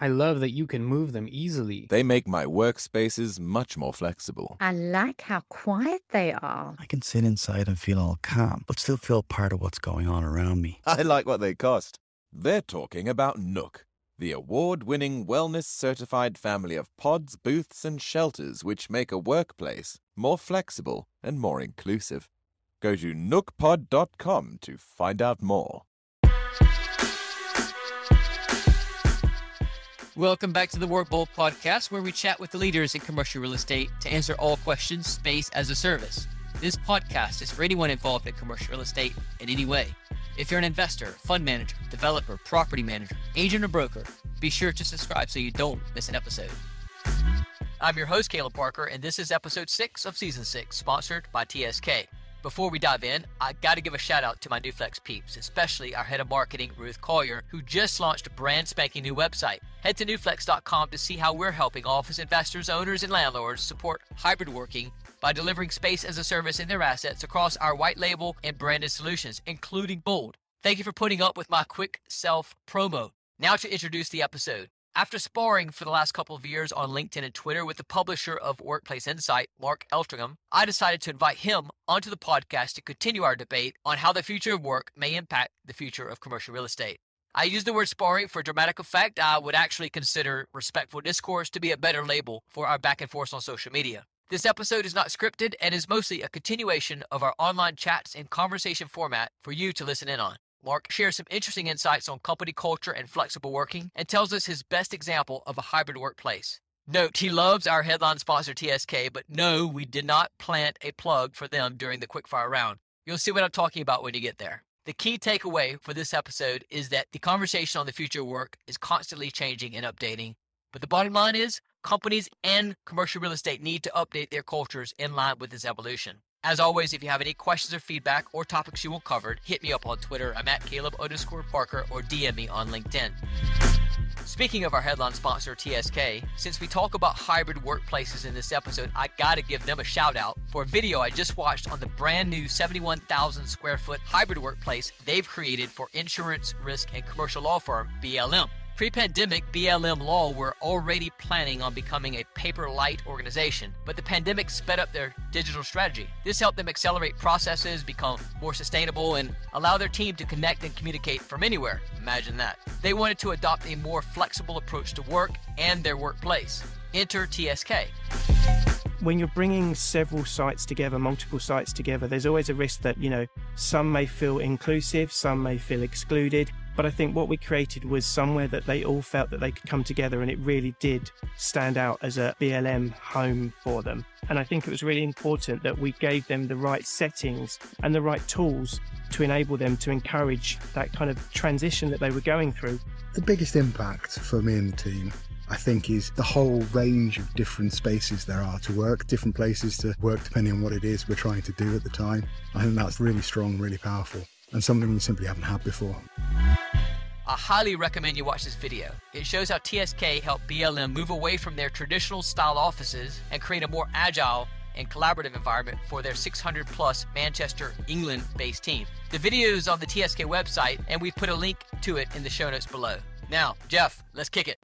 I love that you can move them easily. They make my workspaces much more flexible. I like how quiet they are. I can sit inside and feel all calm, but still feel part of what's going on around me. I like what they cost. They're talking about Nook, the award winning wellness certified family of pods, booths, and shelters which make a workplace more flexible and more inclusive. Go to nookpod.com to find out more. Welcome back to the Work Bold podcast, where we chat with the leaders in commercial real estate to answer all questions space as a service. This podcast is for anyone involved in commercial real estate in any way. If you're an investor, fund manager, developer, property manager, agent, or broker, be sure to subscribe so you don't miss an episode. I'm your host, Caleb Parker, and this is episode six of season six, sponsored by TSK. Before we dive in, I got to give a shout out to my Newflex peeps, especially our head of marketing, Ruth Collier, who just launched a brand spanking new website. Head to newflex.com to see how we're helping office investors, owners, and landlords support hybrid working by delivering space as a service in their assets across our white label and branded solutions, including Bold. Thank you for putting up with my quick self promo. Now to introduce the episode. After sparring for the last couple of years on LinkedIn and Twitter with the publisher of Workplace Insight, Mark Eltringham, I decided to invite him onto the podcast to continue our debate on how the future of work may impact the future of commercial real estate. I use the word sparring for dramatic effect. I would actually consider respectful discourse to be a better label for our back and forth on social media. This episode is not scripted and is mostly a continuation of our online chats and conversation format for you to listen in on. Mark shares some interesting insights on company culture and flexible working and tells us his best example of a hybrid workplace. Note, he loves our headline sponsor TSK, but no, we did not plant a plug for them during the quickfire round. You'll see what I'm talking about when you get there. The key takeaway for this episode is that the conversation on the future of work is constantly changing and updating. But the bottom line is companies and commercial real estate need to update their cultures in line with this evolution. As always, if you have any questions or feedback or topics you want covered, hit me up on Twitter. I'm at Caleb underscore Parker or DM me on LinkedIn. Speaking of our headline sponsor, TSK, since we talk about hybrid workplaces in this episode, I gotta give them a shout out for a video I just watched on the brand new 71,000 square foot hybrid workplace they've created for insurance, risk, and commercial law firm BLM. Pre pandemic, BLM Law were already planning on becoming a paper light organization, but the pandemic sped up their digital strategy. This helped them accelerate processes, become more sustainable, and allow their team to connect and communicate from anywhere. Imagine that. They wanted to adopt a more flexible approach to work and their workplace. Enter TSK. When you're bringing several sites together, multiple sites together, there's always a risk that, you know, some may feel inclusive, some may feel excluded. But I think what we created was somewhere that they all felt that they could come together and it really did stand out as a BLM home for them. And I think it was really important that we gave them the right settings and the right tools to enable them to encourage that kind of transition that they were going through. The biggest impact for me and the team I think is the whole range of different spaces there are to work, different places to work depending on what it is we're trying to do at the time. I think that's really strong, really powerful, and something we simply haven't had before. I highly recommend you watch this video. It shows how TSK helped BLM move away from their traditional style offices and create a more agile and collaborative environment for their 600 plus Manchester, England based team. The video is on the TSK website, and we've put a link to it in the show notes below. Now, Jeff, let's kick it.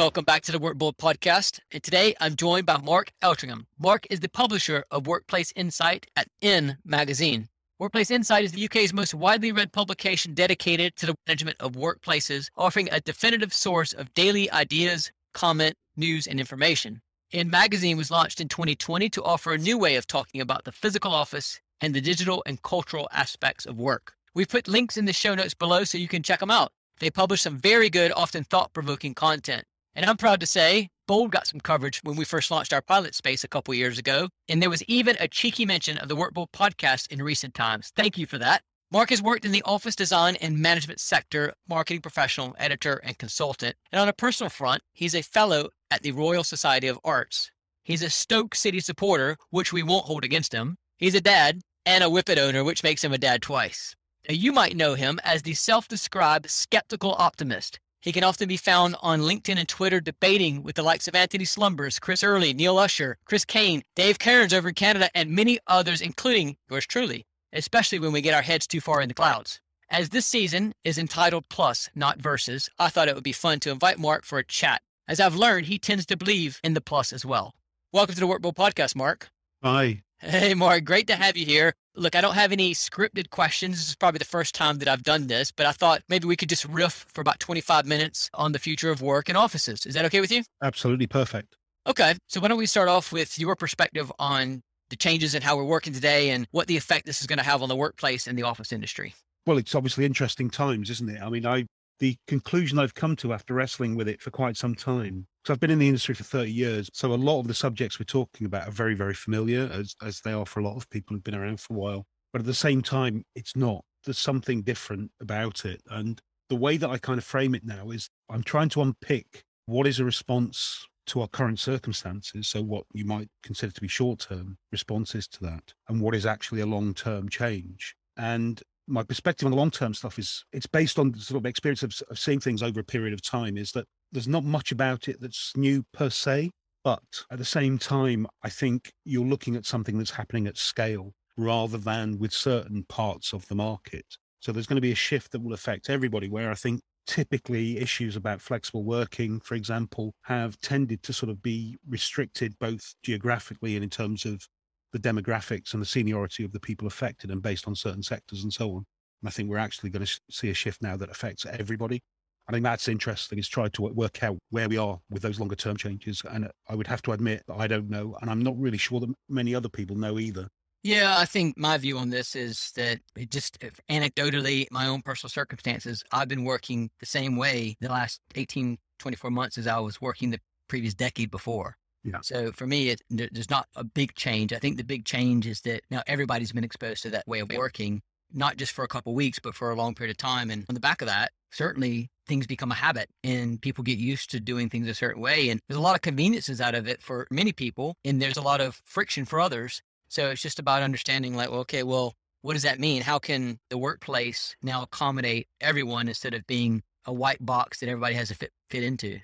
Welcome back to the Work Bold podcast. And today I'm joined by Mark Eltringham. Mark is the publisher of Workplace Insight at In Magazine. Workplace Insight is the UK's most widely read publication dedicated to the management of workplaces, offering a definitive source of daily ideas, comment, news, and information. In Magazine was launched in 2020 to offer a new way of talking about the physical office and the digital and cultural aspects of work. We've put links in the show notes below so you can check them out. They publish some very good, often thought provoking content. And I'm proud to say, Bold got some coverage when we first launched our pilot space a couple years ago. And there was even a cheeky mention of the Work Bold podcast in recent times. Thank you for that. Mark has worked in the office design and management sector, marketing professional, editor, and consultant. And on a personal front, he's a fellow at the Royal Society of Arts. He's a Stoke City supporter, which we won't hold against him. He's a dad and a Whippet owner, which makes him a dad twice. Now, you might know him as the self described skeptical optimist. He can often be found on LinkedIn and Twitter debating with the likes of Anthony Slumbers, Chris Early, Neil Usher, Chris Kane, Dave Cairns over in Canada, and many others, including yours truly, especially when we get our heads too far in the clouds. As this season is entitled Plus, not Versus, I thought it would be fun to invite Mark for a chat. As I've learned, he tends to believe in the plus as well. Welcome to the Work Bold Podcast, Mark. Hi. Hey, Mark. Great to have you here. Look, I don't have any scripted questions. This is probably the first time that I've done this, but I thought maybe we could just riff for about 25 minutes on the future of work and offices. Is that okay with you? Absolutely perfect. Okay. So why don't we start off with your perspective on the changes in how we're working today and what the effect this is going to have on the workplace and the office industry? Well, it's obviously interesting times, isn't it? I mean, I the conclusion I've come to after wrestling with it for quite some time. So I've been in the industry for 30 years. So a lot of the subjects we're talking about are very, very familiar, as, as they are for a lot of people who've been around for a while. But at the same time, it's not. There's something different about it. And the way that I kind of frame it now is I'm trying to unpick what is a response to our current circumstances. So, what you might consider to be short term responses to that, and what is actually a long term change. And my perspective on the long term stuff is it's based on sort of experience of, of seeing things over a period of time, is that there's not much about it that's new per se. But at the same time, I think you're looking at something that's happening at scale rather than with certain parts of the market. So there's going to be a shift that will affect everybody, where I think typically issues about flexible working, for example, have tended to sort of be restricted both geographically and in terms of the demographics and the seniority of the people affected and based on certain sectors and so on. And I think we're actually going to see a shift now that affects everybody. I think that's interesting is try to work out where we are with those longer term changes. And I would have to admit that I don't know. And I'm not really sure that many other people know either. Yeah, I think my view on this is that just anecdotally, my own personal circumstances, I've been working the same way the last 18, 24 months as I was working the previous decade before. Yeah. So for me, it, there's not a big change. I think the big change is that now everybody's been exposed to that way of working, not just for a couple weeks, but for a long period of time. And on the back of that, certainly things become a habit and people get used to doing things a certain way. And there's a lot of conveniences out of it for many people, and there's a lot of friction for others. So it's just about understanding, like, well, okay, well, what does that mean? How can the workplace now accommodate everyone instead of being a white box that everybody has to fit, fit into?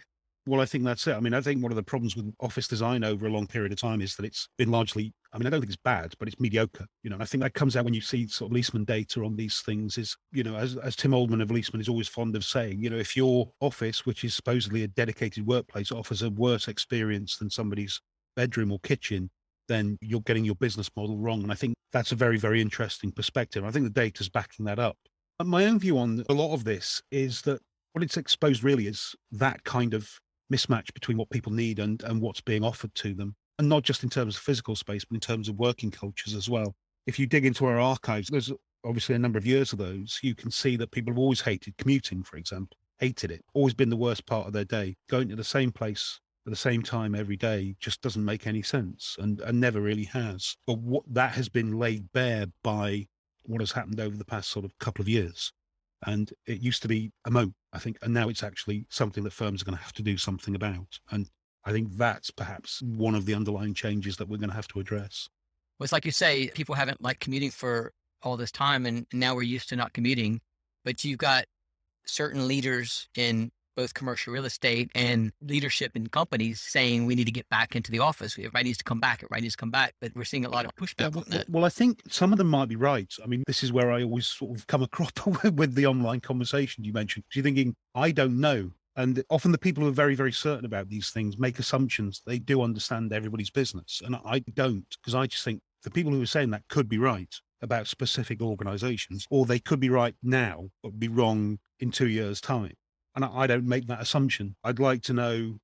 Well, I think that's it. I mean, I think one of the problems with office design over a long period of time is that it's been largely, I mean, I don't think it's bad, but it's mediocre. You know, and I think that comes out when you see sort of Leesman data on these things is, you know, as, as Tim Oldman of Leesman is always fond of saying, you know, if your office, which is supposedly a dedicated workplace, offers a worse experience than somebody's bedroom or kitchen, then you're getting your business model wrong. And I think that's a very, very interesting perspective. I think the data's backing that up. And my own view on a lot of this is that what it's exposed really is that kind of mismatch between what people need and, and what's being offered to them. And not just in terms of physical space, but in terms of working cultures as well. If you dig into our archives, there's obviously a number of years of those, you can see that people have always hated commuting, for example, hated it, always been the worst part of their day. Going to the same place at the same time every day just doesn't make any sense and, and never really has. But what that has been laid bare by what has happened over the past sort of couple of years. And it used to be a moat, I think, and now it's actually something that firms are going to have to do something about. And I think that's perhaps one of the underlying changes that we're going to have to address. Well, it's like you say, people haven't liked commuting for all this time, and now we're used to not commuting. But you've got certain leaders in both commercial real estate and leadership in companies saying we need to get back into the office. Everybody needs to come back. Everybody needs to come back. But we're seeing a lot of pushback well, on that. Well, I think some of them might be right. I mean, this is where I always sort of come across with the online conversation you mentioned. You're thinking, I don't know. And often the people who are very, very certain about these things make assumptions. They do understand everybody's business. And I don't, because I just think the people who are saying that could be right about specific organizations, or they could be right now, but be wrong in two years' time. And I don't make that assumption. I'd like to know,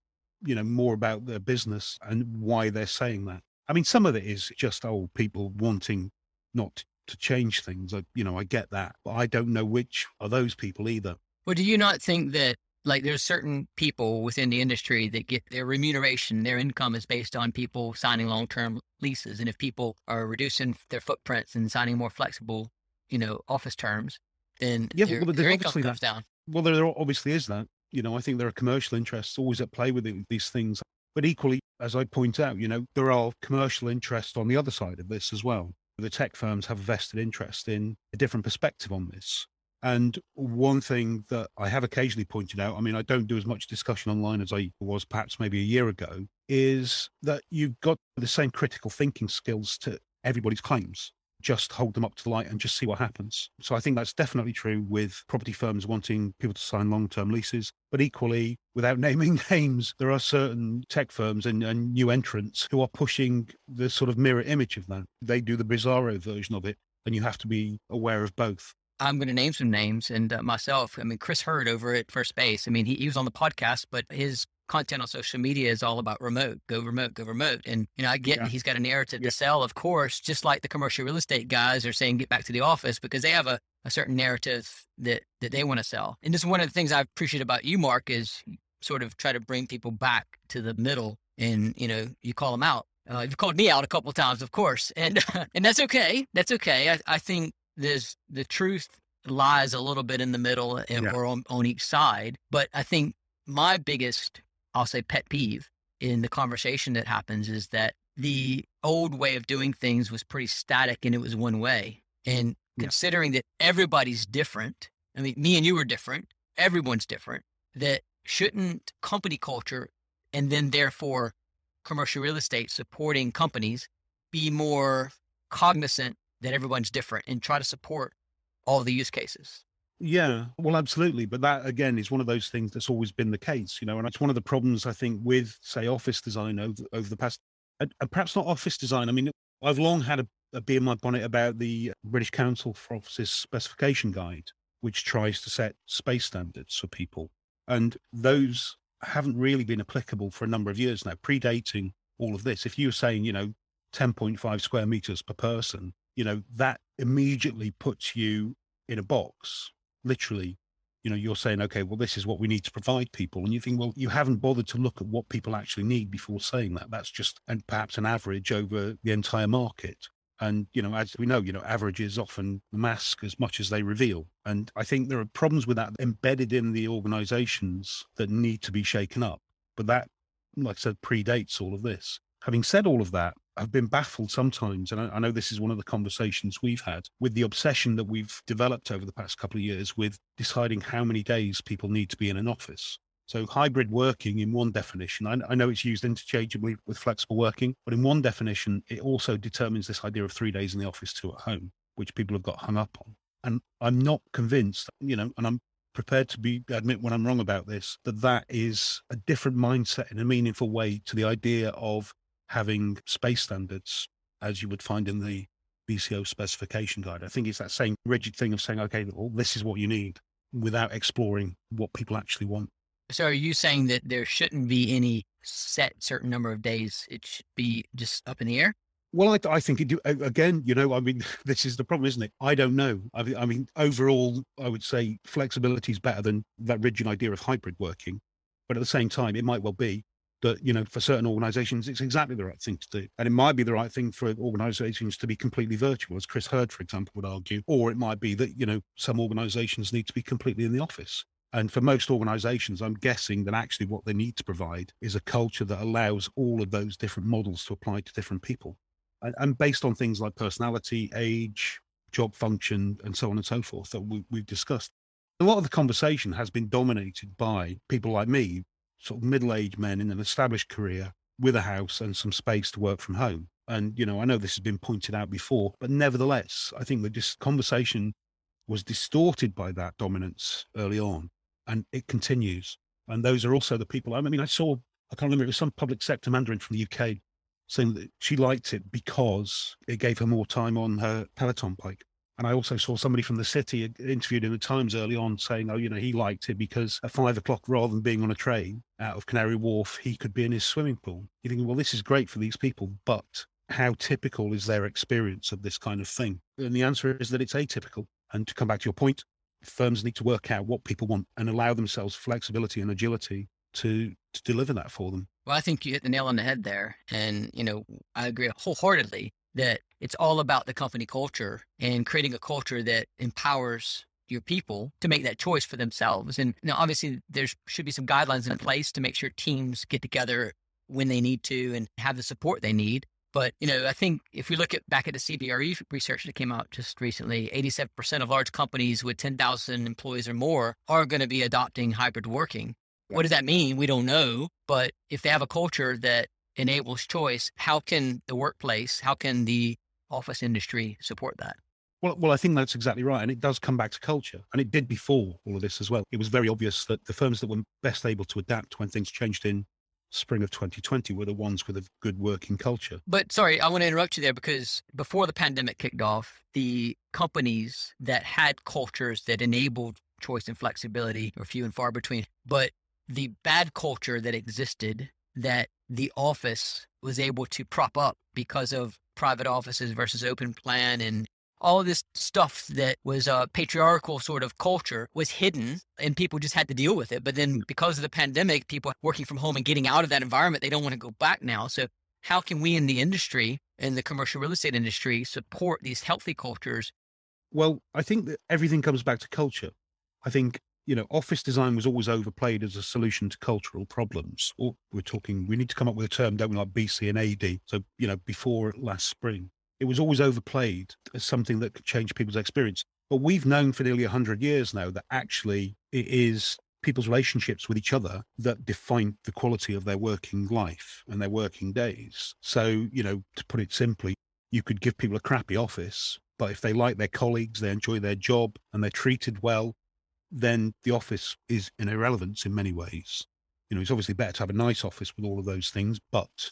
you know, more about their business and why they're saying that. I mean, some of it is just old people wanting not to change things. I, you know, I get that, but I don't know which are those people either. Well, do you not think that like there's certain people within the industry that get their remuneration, their income is based on people signing long-term leases, and if people are reducing their footprints and signing more flexible, you know, office terms, then yeah, their, well, their income comes that- down. Well, there obviously is that. You know, I think there are commercial interests always at play with these things. But equally, as I point out, you know, there are commercial interests on the other side of this as well. The tech firms have a vested interest in a different perspective on this. And one thing that I have occasionally pointed out, I mean, I don't do as much discussion online as I was perhaps maybe a year ago, is that you've got the same critical thinking skills to everybody's claims. Just hold them up to the light and just see what happens. So I think that's definitely true with property firms wanting people to sign long term leases. But equally, without naming names, there are certain tech firms and, and, new entrants who are pushing the sort of mirror image of that. They do the bizarro version of it, and you have to be aware of both. I'm going to name some names and uh, myself. I mean, Chris Hurd over at First Base. I mean, he, he was on the podcast, but his content on social media is all about remote, go remote, go remote. And, you know, I get yeah. he's got a narrative yeah. to sell, of course, just like the commercial real estate guys are saying, get back to the office because they have a, a certain narrative that, that they want to sell. And just one of the things I appreciate about you, Mark, is sort of try to bring people back to the middle and, you know, you call them out. Uh, you've called me out a couple of times, of course, and and that's okay. That's okay. I, I think there's the truth lies a little bit in the middle and, yeah. or on, on each side. But I think my biggest I'll say pet peeve in the conversation that happens is that the old way of doing things was pretty static and it was one way. And yeah. considering that everybody's different, I mean, me and you are different, everyone's different, that shouldn't company culture and then therefore commercial real estate supporting companies be more cognizant that everyone's different and try to support all the use cases? Yeah, well, absolutely. But that again is one of those things that's always been the case, you know, and it's one of the problems I think with, say, office design over, over the past, and, perhaps not office design. I mean, I've long had a, a bee in my bonnet about the British Council for Offices Specification Guide, which tries to set space standards for people. And those haven't really been applicable for a number of years now, predating all of this. If you're saying, you know, 10.5 square meters per person, you know, that immediately puts you in a box literally you know you're saying okay well this is what we need to provide people and you think well you haven't bothered to look at what people actually need before saying that. That's just and perhaps an average over the entire market. And you know as we know you know averages often mask as much as they reveal. And i think there are problems with that embedded in the organizations that need to be shaken up. But that like i said predates all of this having said all of that I've been baffled sometimes, and I, I, know this is one of the conversations we've had with the obsession that we've developed over the past couple of years with deciding how many days people need to be in an office. So, hybrid working, in one definition, I, I know it's used interchangeably with flexible working, but in one definition, it also determines this idea of three days in the office, two at home, which people have got hung up on. And I'm not convinced, you know, and I'm prepared to be admit when I'm wrong about this, that that is a different mindset in a meaningful way to the idea of having space standards as you would find in the BCO specification guide. I think it's that same rigid thing of saying, okay, well, this is what you need without exploring what people actually want. So are you saying that there shouldn't be any set certain number of days? It should be just up in the air? Well, I, I think it, again, you know, I mean, this is the problem, isn't it? I don't know. I, I mean, overall, I would say flexibility is better than that rigid idea of hybrid working. But at the same time, it might well be that you know for certain organizations it's exactly the right thing to do. And it might be the right thing for organizations to be completely virtual as chris hurd for example would argue. Or it might be that you know some organizations need to be completely in the office. And for most organizations i'm guessing that actually what they need to provide is a culture that allows all of those different models to apply to different people. And, and based on things like personality age job function and so on and so forth that we, we've discussed. A lot of the conversation has been dominated by people like me sort of middle-aged men in an established career with a house and some space to work from home. And you know, I know this has been pointed out before, but nevertheless, I think that this conversation was distorted by that dominance early on, and it continues. And those are also the people. I mean, I saw I can't remember it was some public sector mandarin from the UK saying that she liked it because it gave her more time on her Peloton bike. And I also saw somebody from the city interviewed in the Times early on saying, oh, you know, he liked it because at five o'clock, rather than being on a train out of Canary Wharf, he could be in his swimming pool. You're thinking, well, this is great for these people, but how typical is their experience of this kind of thing? And the answer is that it's atypical. And to come back to your point, firms need to work out what people want and allow themselves flexibility and agility to to deliver that for them. Well, I think you hit the nail on the head there. And, you know, I agree wholeheartedly that it's all about the company culture and creating a culture that empowers your people to make that choice for themselves. And know, obviously, there should be some guidelines in place to make sure teams get together when they need to and have the support they need. But you know, I think if we look at back at the CBRE research that came out just recently, 87% of large companies with 10,000 employees or more are going to be adopting hybrid working. What does that mean? We don't know. But if they have a culture that enables choice, how can the workplace, how can the office industry support that? Well, well, I think that's exactly right. And it does come back to culture. And it did before all of this as well. It was very obvious that the firms that were best able to adapt when things changed in spring of 2020 were the ones with a good working culture. But sorry, I want to interrupt you there because before the pandemic kicked off, the companies that had cultures that enabled choice and flexibility are few and far between. But the bad culture that existed that the office was able to prop up because of private offices versus open plan and all of this stuff that was a patriarchal sort of culture was hidden and people just had to deal with it. But then because of the pandemic, people working from home and getting out of that environment, they don't want to go back now. So how can we in the industry, in the commercial real estate industry, support these healthy cultures? Well, I think that everything comes back to culture. I think, you know, office design was always overplayed as a solution to cultural problems. Or we're talking, we need to come up with a term, don't we, like BC and AD. So, you know, before last spring it was always overplayed as something that could change people's experience. But we've known for nearly 100 years now that actually it is people's relationships with each other that define the quality of their working life and their working days. So, you know, to put it simply, you could give people a crappy office, but if they like their colleagues, they enjoy their job, and they're treated well, then the office is an irrelevance in many ways. You know, it's obviously better to have a nice office with all of those things, but,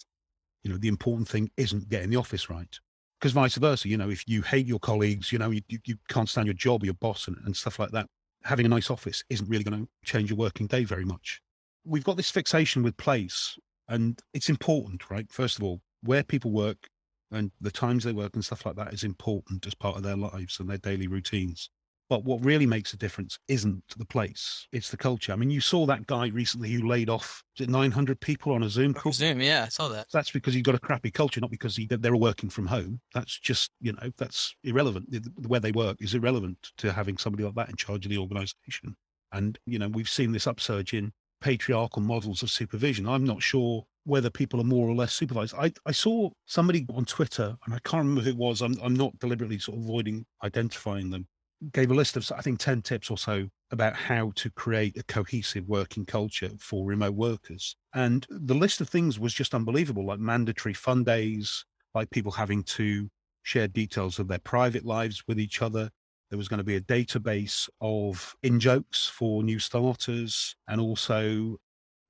you know, the important thing isn't getting the office right because vice versa, you know, if you hate your colleagues, you know, you, you can't stand your job, your boss, and, and stuff like that, having a nice office isn't really going to change your working day very much. We've got this fixation with place, and it's important, right? First of all, where people work and the times they work and stuff like that is important as part of their lives and their daily routines. But what really makes a difference isn't the place, it's the culture. I mean, you saw that guy recently who laid off, is it 900 people on a Zoom call? Zoom, yeah, I saw that. That's because he's got a crappy culture, not because he, they're all working from home. That's just, you know, that's irrelevant. The, where they work is irrelevant to having somebody like that in charge of the organization. And, you know, we've seen this upsurge in patriarchal models of supervision. I'm not sure whether people are more or less supervised. I, I saw somebody on Twitter, and I can't remember who it was. I'm, I'm not deliberately sort of avoiding identifying them, gave a list of, I think, 10 tips or so about how to create a cohesive working culture for remote workers. And the list of things was just unbelievable, like mandatory fun days, like people having to share details of their private lives with each other. There was going to be a database of in jokes for new starters. And also,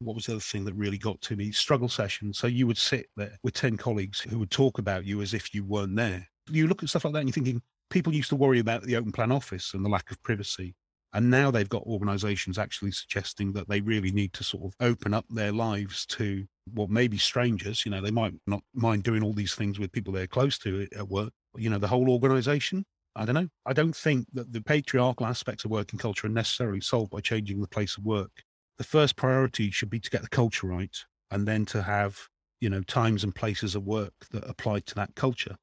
what was the other thing that really got to me? Struggle sessions. So you would sit there with 10 colleagues who would talk about you as if you weren't there. You look at stuff like that and you're thinking, people used to worry about the open plan office and the lack of privacy. And now they've got organizations actually suggesting that they really need to sort of open up their lives to what well, maybe strangers. You know, they might not mind doing all these things with people they're close to at work. You know, the whole organization. I don't know. I don't think that the patriarchal aspects of working culture are necessarily solved by changing the place of work. The first priority should be to get the culture right and then to have, you know, times and places of work that apply to that culture.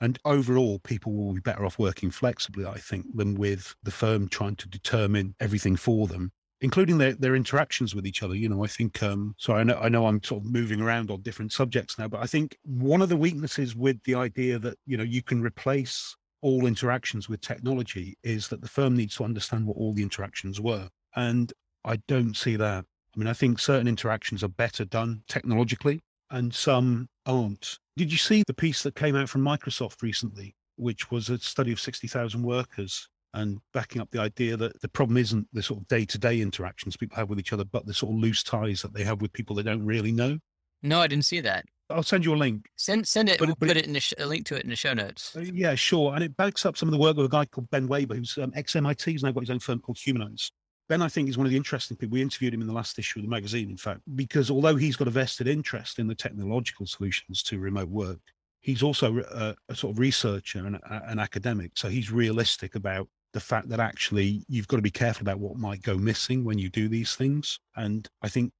And overall, people will be better off working flexibly, I think, than with the firm trying to determine everything for them, including their, their interactions with each other. You know, I think, um, sorry, I know, I know I'm sort of moving around on different subjects now, but I think one of the weaknesses with the idea that, you know, you can replace all interactions with technology is that the firm needs to understand what all the interactions were. And I don't see that. I mean, I think certain interactions are better done technologically and some aren't. Did you see the piece that came out from Microsoft recently, which was a study of 60,000 workers and backing up the idea that the problem isn't the sort of day to day interactions people have with each other, but the sort of loose ties that they have with people they don't really know? No, I didn't see that. I'll send you a link. Send send it. But, we'll but put it, it in the sh- a link to it in the show notes. Uh, yeah, sure. And it backs up some of the work of a guy called Ben Waber, who's um, ex MIT. He's now got his own firm called Humanyze. Ben, I think, is one of the interesting people. We interviewed him in the last issue of the magazine, in fact, because although he's got a vested interest in the technological solutions to remote work, he's also a, uh, a sort of researcher and a, an academic. So he's realistic about the fact that actually you've got to be careful about what might go missing when you do these things. And I think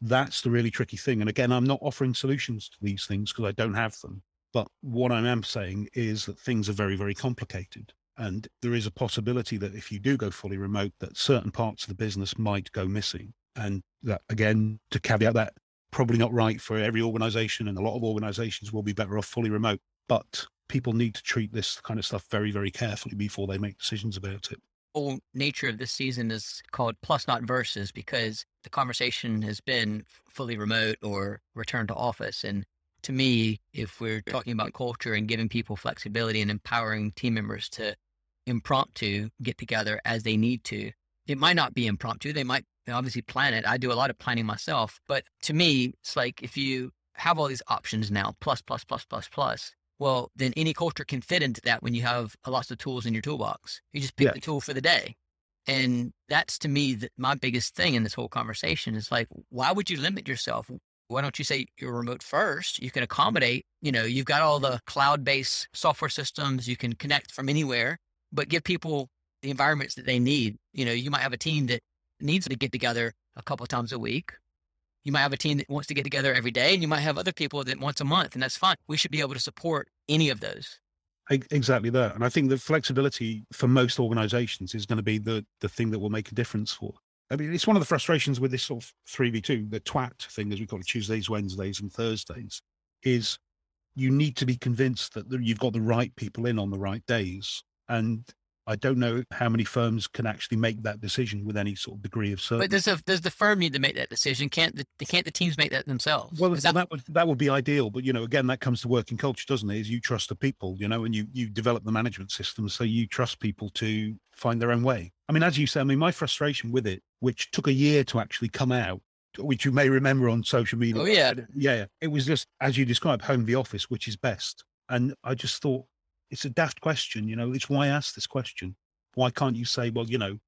that's the really tricky thing. And again, I'm not offering solutions to these things because I don't have them. But what I am saying is that things are very, very complicated. And there is a possibility that if you do go fully remote, that certain parts of the business might go missing. And that, again, to caveat that, probably not right for every organization. And a lot of organizations will be better off fully remote. But people need to treat this kind of stuff very, very carefully before they make decisions about it. Whole nature of this season is called plus not versus because the conversation has been fully remote or return to office. And to me, if we're talking about culture and giving people flexibility and empowering team members to impromptu get together as they need to, it might not be impromptu. They might obviously plan it. I do a lot of planning myself. But to me, it's like if you have all these options now, plus, plus, plus, plus, plus, well, then any culture can fit into that when you have lots of tools in your toolbox. You just pick Yeah. the tool for the day. And that's to me the, my biggest thing in this whole conversation is like, why would you limit yourself? Why don't you say you're remote first? You can accommodate, you know, you've got all the cloud based software systems, you can connect from anywhere, but give people the environments that they need. You know, you might have a team that needs to get together a couple of times a week. You might have a team that wants to get together every day, and you might have other people that once a month, and that's fine. We should be able to support any of those. Exactly that. And I think the flexibility for most organizations is going to be the, the thing that will make a difference for. I mean, it's one of the frustrations with this sort of 3v2, the twat thing, as we call it, Tuesdays, Wednesdays, and Thursdays, is you need to be convinced that you've got the right people in on the right days. And I don't know how many firms can actually make that decision with any sort of degree of certainty. But does the, does the firm need to make that decision? Can't the can't the teams make that themselves? Well, that, that- would that would be ideal, but you know, again, that comes to working culture, doesn't it? Is you trust the people, you know, and you you develop the management system, so you trust people to find their own way. I mean, as you say, I mean, my frustration with it, which took a year to actually come out, which you may remember on social media. Oh, yeah. yeah, yeah. It was just as you described, home the office, which is best, and I just thought it's a daft question, you know. It's why ask this question? Why can't you say, well, you know,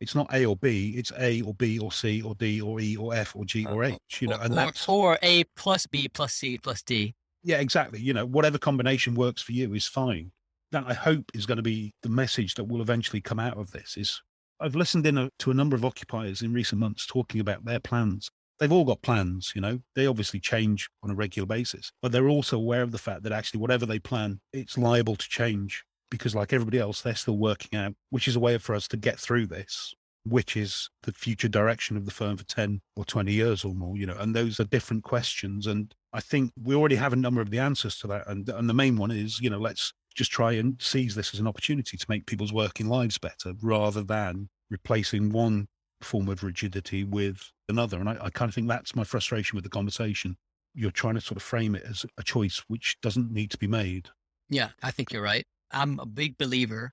it's not A or B, it's A or B or C or D or E or F or G uh, or H, you know, and or, that's or A plus B plus C plus D. yeah, exactly. You know, whatever combination works for you is fine. That I hope is going to be the message that will eventually come out of this. Is I've listened in a, to a number of occupiers in recent months talking about their plans. They've all got plans, you know. They obviously change on a regular basis, but they're also aware of the fact that actually whatever they plan, it's liable to change because, like everybody else, they're still working out which is a way for us to get through this, which is the future direction of the firm for 10 or 20 years or more, you know. And those are different questions. And I think we already have a number of the answers to that. And, and the main one is, you know, let's just try and seize this as an opportunity to make people's working lives better rather than replacing one form of rigidity with another. And I, I kind of think that's my frustration with the conversation. You're trying to sort of frame it as a choice which doesn't need to be made. Yeah, I think you're right. I'm a big believer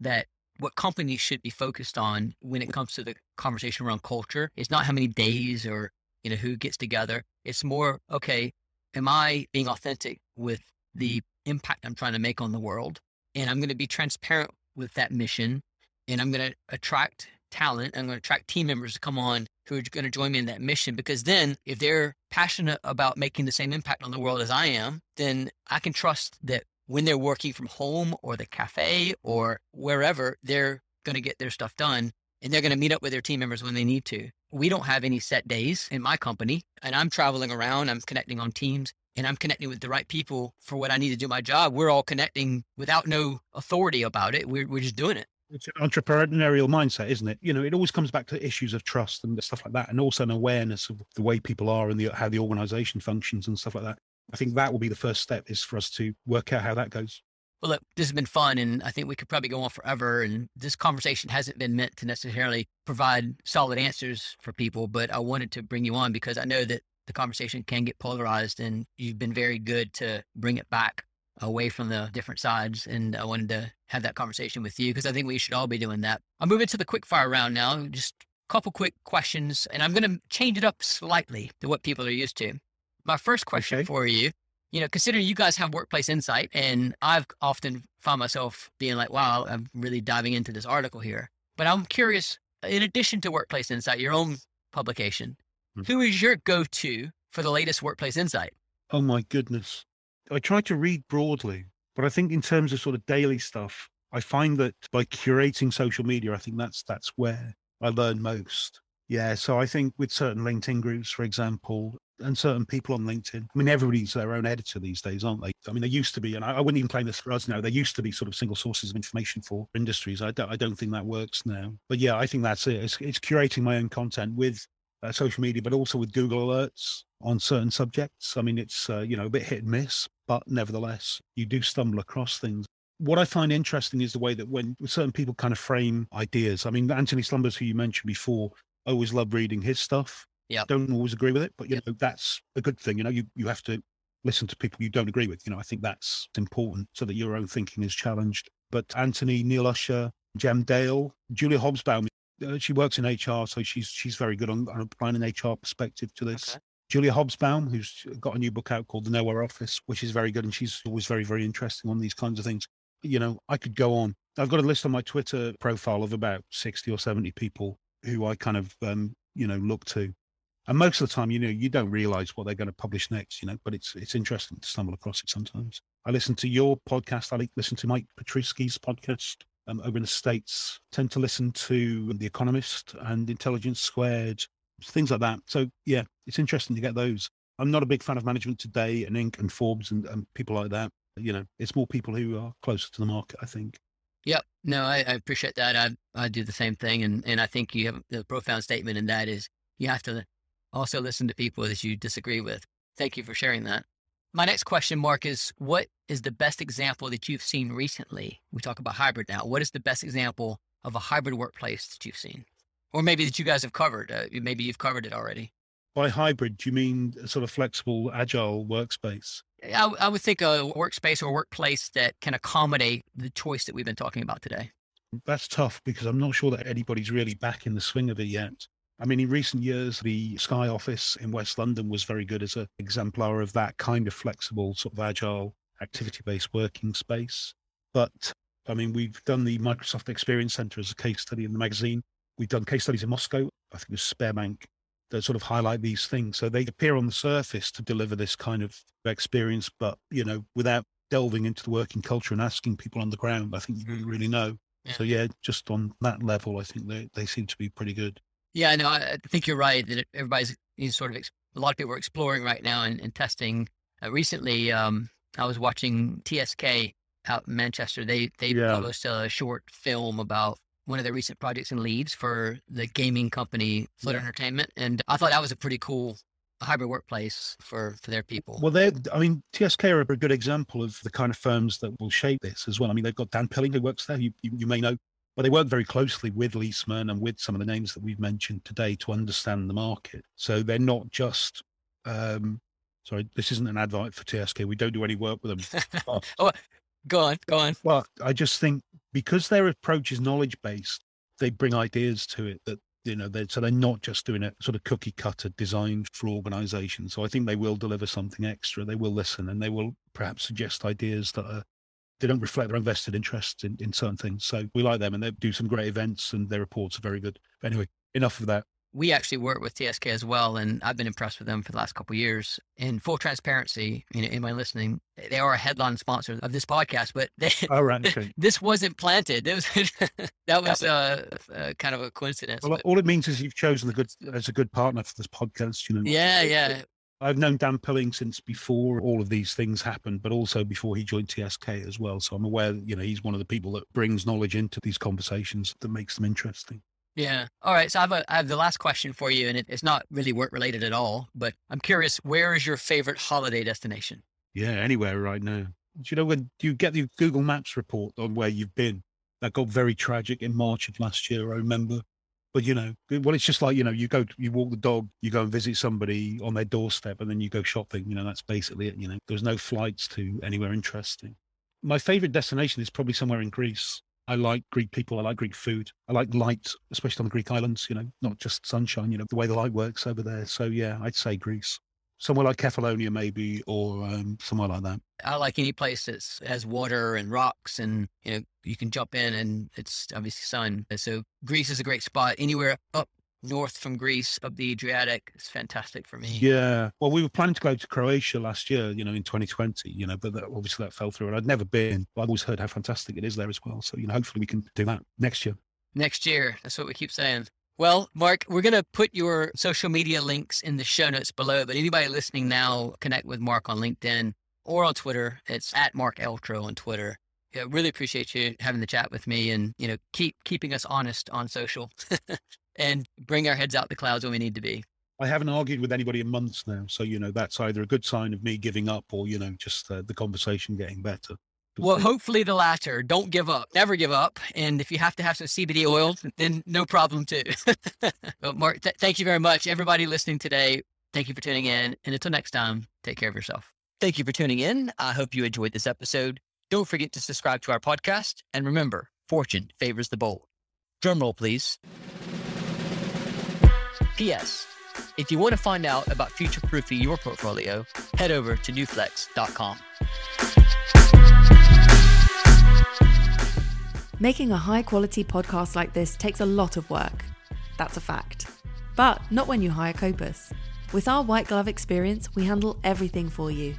that what companies should be focused on when it comes to the conversation around culture is not how many days or you know who gets together. It's more okay. Am I being authentic with the impact I'm trying to make on the world? And I'm going to be transparent with that mission, and I'm going to attract talent. I'm going to attract team members to come on who are going to join me in that mission because then if they're passionate about making the same impact on the world as I am, then I can trust that when they're working from home or the cafe or wherever, they're going to get their stuff done and they're going to meet up with their team members when they need to. We don't have any set days in my company and I'm traveling around, I'm connecting on teams and I'm connecting with the right people for what I need to do my job. We're all connecting without no authority about it. We're, we're just doing it. It's an entrepreneurial mindset, isn't it? You know, it always comes back to issues of trust and stuff like that, and also an awareness of the way people are and the, how the organization functions and stuff like that. I think that will be the first step is for us to work out how that goes. Well, look, this has been fun, and I think we could probably go on forever. And this conversation hasn't been meant to necessarily provide solid answers for people, but I wanted to bring you on because I know that the conversation can get polarized, and you've been very good to bring it back away from the different sides. And I wanted to have that conversation with you because I think we should all be doing that. I'm moving to the quick fire round now, just a couple quick questions, and I'm going to change it up slightly to what people are used to. My first question Okay. for you you know, considering you guys have workplace insight, and I've often found myself being like, wow, I'm really diving into this article here. But I'm curious, in addition to Workplace Insight, your own publication, Mhm. who is your go to for the latest workplace insight? Oh my goodness. I try to read broadly, but I think in terms of sort of daily stuff, I find that by curating social media, I think that's that's where I learn most. Yeah, so I think with certain LinkedIn groups, for example, and certain people on LinkedIn, I mean, everybody's their own editor these days, aren't they? I mean, they used to be, and I, I wouldn't even claim this for us now. There used to be sort of single sources of information for industries. I don't, I don't think that works now. But yeah, I think that's it. It's, it's curating my own content with uh, social media, but also with Google Alerts on certain subjects. I mean, it's uh, you know a bit hit and miss, but nevertheless, you do stumble across things. What I find interesting is the way that when certain people kind of frame ideas. I mean, Anthony Slumbers, who you mentioned before, I always love reading his stuff. Yeah. Don't always agree with it, but you Yep. know that's a good thing. You know, you you have to listen to people you don't agree with. You know, I think that's important so that your own thinking is challenged. But Anthony, Neil Usher, Jem Dale, Julia Hobsbawm, uh, she works in HR, so she's she's very good on, on applying an HR perspective to this. Okay. Julia Hobsbawm, who's got a new book out called The Nowhere Office, which is very good, and she's always very, very interesting on these kinds of things. You know, I could go on. I've got a list on my Twitter profile of about 60 or 70 people who I kind of, um, you know, look to. And most of the time, you know, you don't realize what they're going to publish next, you know, but it's it's interesting to stumble across it sometimes. I listen to your podcast. I listen to Mike Petrusky's podcast um, over in the States. tend to listen to The Economist and Intelligence Squared, things like that. So, yeah, it's interesting to get those. I'm not a big fan of Management Today and Inc. and Forbes and, and people like that. You know, it's more people who are closer to the market, I think. Yep. No, I, I appreciate that. I I do the same thing, and and I think you have the profound statement, and that is you have to also listen to people that you disagree with. Thank you for sharing that. My next question, Mark, is what is the best example that you've seen recently? We talk about hybrid now. What is the best example of a hybrid workplace that you've seen? Or maybe that you guys have covered? Uh, maybe you've covered it already. By hybrid, do you mean a sort of flexible, agile workspace? I, I would think a workspace or workplace that can accommodate the choice that we've been talking about today. That's tough because I'm not sure that anybody's really back in the swing of it yet. I mean, in recent years, the Sky office in West London was very good as an exemplar of that kind of flexible, sort of agile, activity based working space. But I mean, we've done the Microsoft Experience Center as a case study in the magazine. We've done case studies in Moscow. I think it was Sberbank that sort of highlight these things. So they appear on the surface to deliver this kind of experience, but, you know, without delving into the working culture and asking people on the ground, I think you really, really know. Yeah. So yeah, just on that level, I think they, they seem to be pretty good. Yeah, no, I think you're right that everybody's sort of, a lot of people are exploring right now and, and testing. Uh, recently, um, I was watching TSK out in Manchester. They, they Yeah. published a short film about one of their recent projects in Leeds for the gaming company Flutter Entertainment. And I thought that was a pretty cool hybrid workplace for, for their people. Well, they're, I mean, TSK are a good example of the kind of firms that will shape this as well. I mean, they've got Dan Pilling who works there, you, you, you may know, but they work very closely with Leesman and with some of the names that we've mentioned today to understand the market. So they're not just, um, sorry, this isn't an advert for TSK. We don't do any work with them. Oh, go on, go on. well, I just think because their approach is knowledge based, they bring ideas to it that you know. They're, so they're not just doing a sort of cookie cutter designed for organisations. So I think they will deliver something extra. They will listen and they will perhaps suggest ideas that are they don't reflect their own vested interests in, in certain things. So we like them and they do some great events and their reports are very good. But anyway, enough of that. We actually work with TSK as well, and I've been impressed with them for the last couple of years. In full transparency, you know, in my listening, they are a headline sponsor of this podcast, but they, right. Okay. this wasn't planted. It was that was uh, uh, kind of a coincidence. Well, but- all it means is you've chosen a good as a good partner for this podcast. You know. yeah, yeah, I've known Dan Pilling since before all of these things happened, but also before he joined TSK as well. So I'm aware that, you know, he's one of the people that brings knowledge into these conversations that makes them interesting. Yeah. All right, so I have a, I have the last question for you, and it, it's not really work related at all, but I'm curious, where is your favorite holiday destination? Yeah, anywhere right now. Do you know when you get the Google Maps report on where you've been? That got very tragic in March of last year, I remember. But you know, well, it's just like you know, you go, you walk the dog, you go and visit somebody on their doorstep, and then you go shopping. You know, that's basically it. You know, there's no flights to anywhere interesting. My favorite destination is probably somewhere in Greece. I like Greek people. I like Greek food. I like light, especially on the Greek islands. You know, not just sunshine. You know, the way the light works over there. So yeah, I'd say Greece. Somewhere like Kefalonia, maybe, or um, somewhere like that. I like any place that has water and rocks, and you know you can jump in, and it's obviously sun. So Greece is a great spot. Anywhere up north from Greece, up the Adriatic, is fantastic for me. Yeah. Well, we were planning to go to Croatia last year, you know, in 2020, you know, but that, obviously that fell through. And I'd never been, but I've always heard how fantastic it is there as well. So, you know, hopefully we can do that next year. Next year, that's what we keep saying. Well, Mark, we're going to put your social media links in the show notes below. But anybody listening now, connect with Mark on LinkedIn or on Twitter. It's at Mark Eltro on Twitter. Yeah, really appreciate you having the chat with me, and you know, keep keeping us honest on social, and bring our heads out the clouds when we need to be. I haven't argued with anybody in months now. So, you know, that's either a good sign of me giving up or, you know, just uh, the conversation getting better. Well, hopefully the latter. Don't give up. Never give up. And if you have to have some CBD oil, then no problem too. well, Mark, th- thank you very much. Everybody listening today, thank you for tuning in. And until next time, take care of yourself. Thank you for tuning in. I hope you enjoyed this episode. Don't forget to subscribe to our podcast. And remember, fortune favors the bold. Drumroll, please. P.S. If you want to find out about future proofing your portfolio, head over to newflex.com. Making a high quality podcast like this takes a lot of work. That's a fact. But not when you hire Copus. With our white glove experience, we handle everything for you.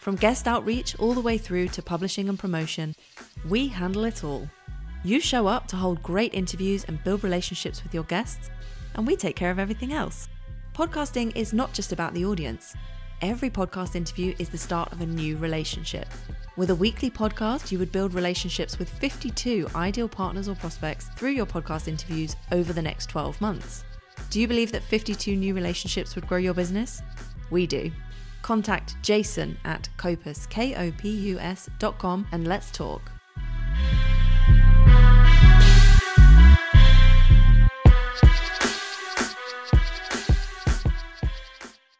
From guest outreach all the way through to publishing and promotion, we handle it all. You show up to hold great interviews and build relationships with your guests, and we take care of everything else. Podcasting is not just about the audience. Every podcast interview is the start of a new relationship. With a weekly podcast, you would build relationships with 52 ideal partners or prospects through your podcast interviews over the next 12 months. Do you believe that 52 new relationships would grow your business? We do. Contact Jason at Kopus, K O P U S dot com, and let's talk.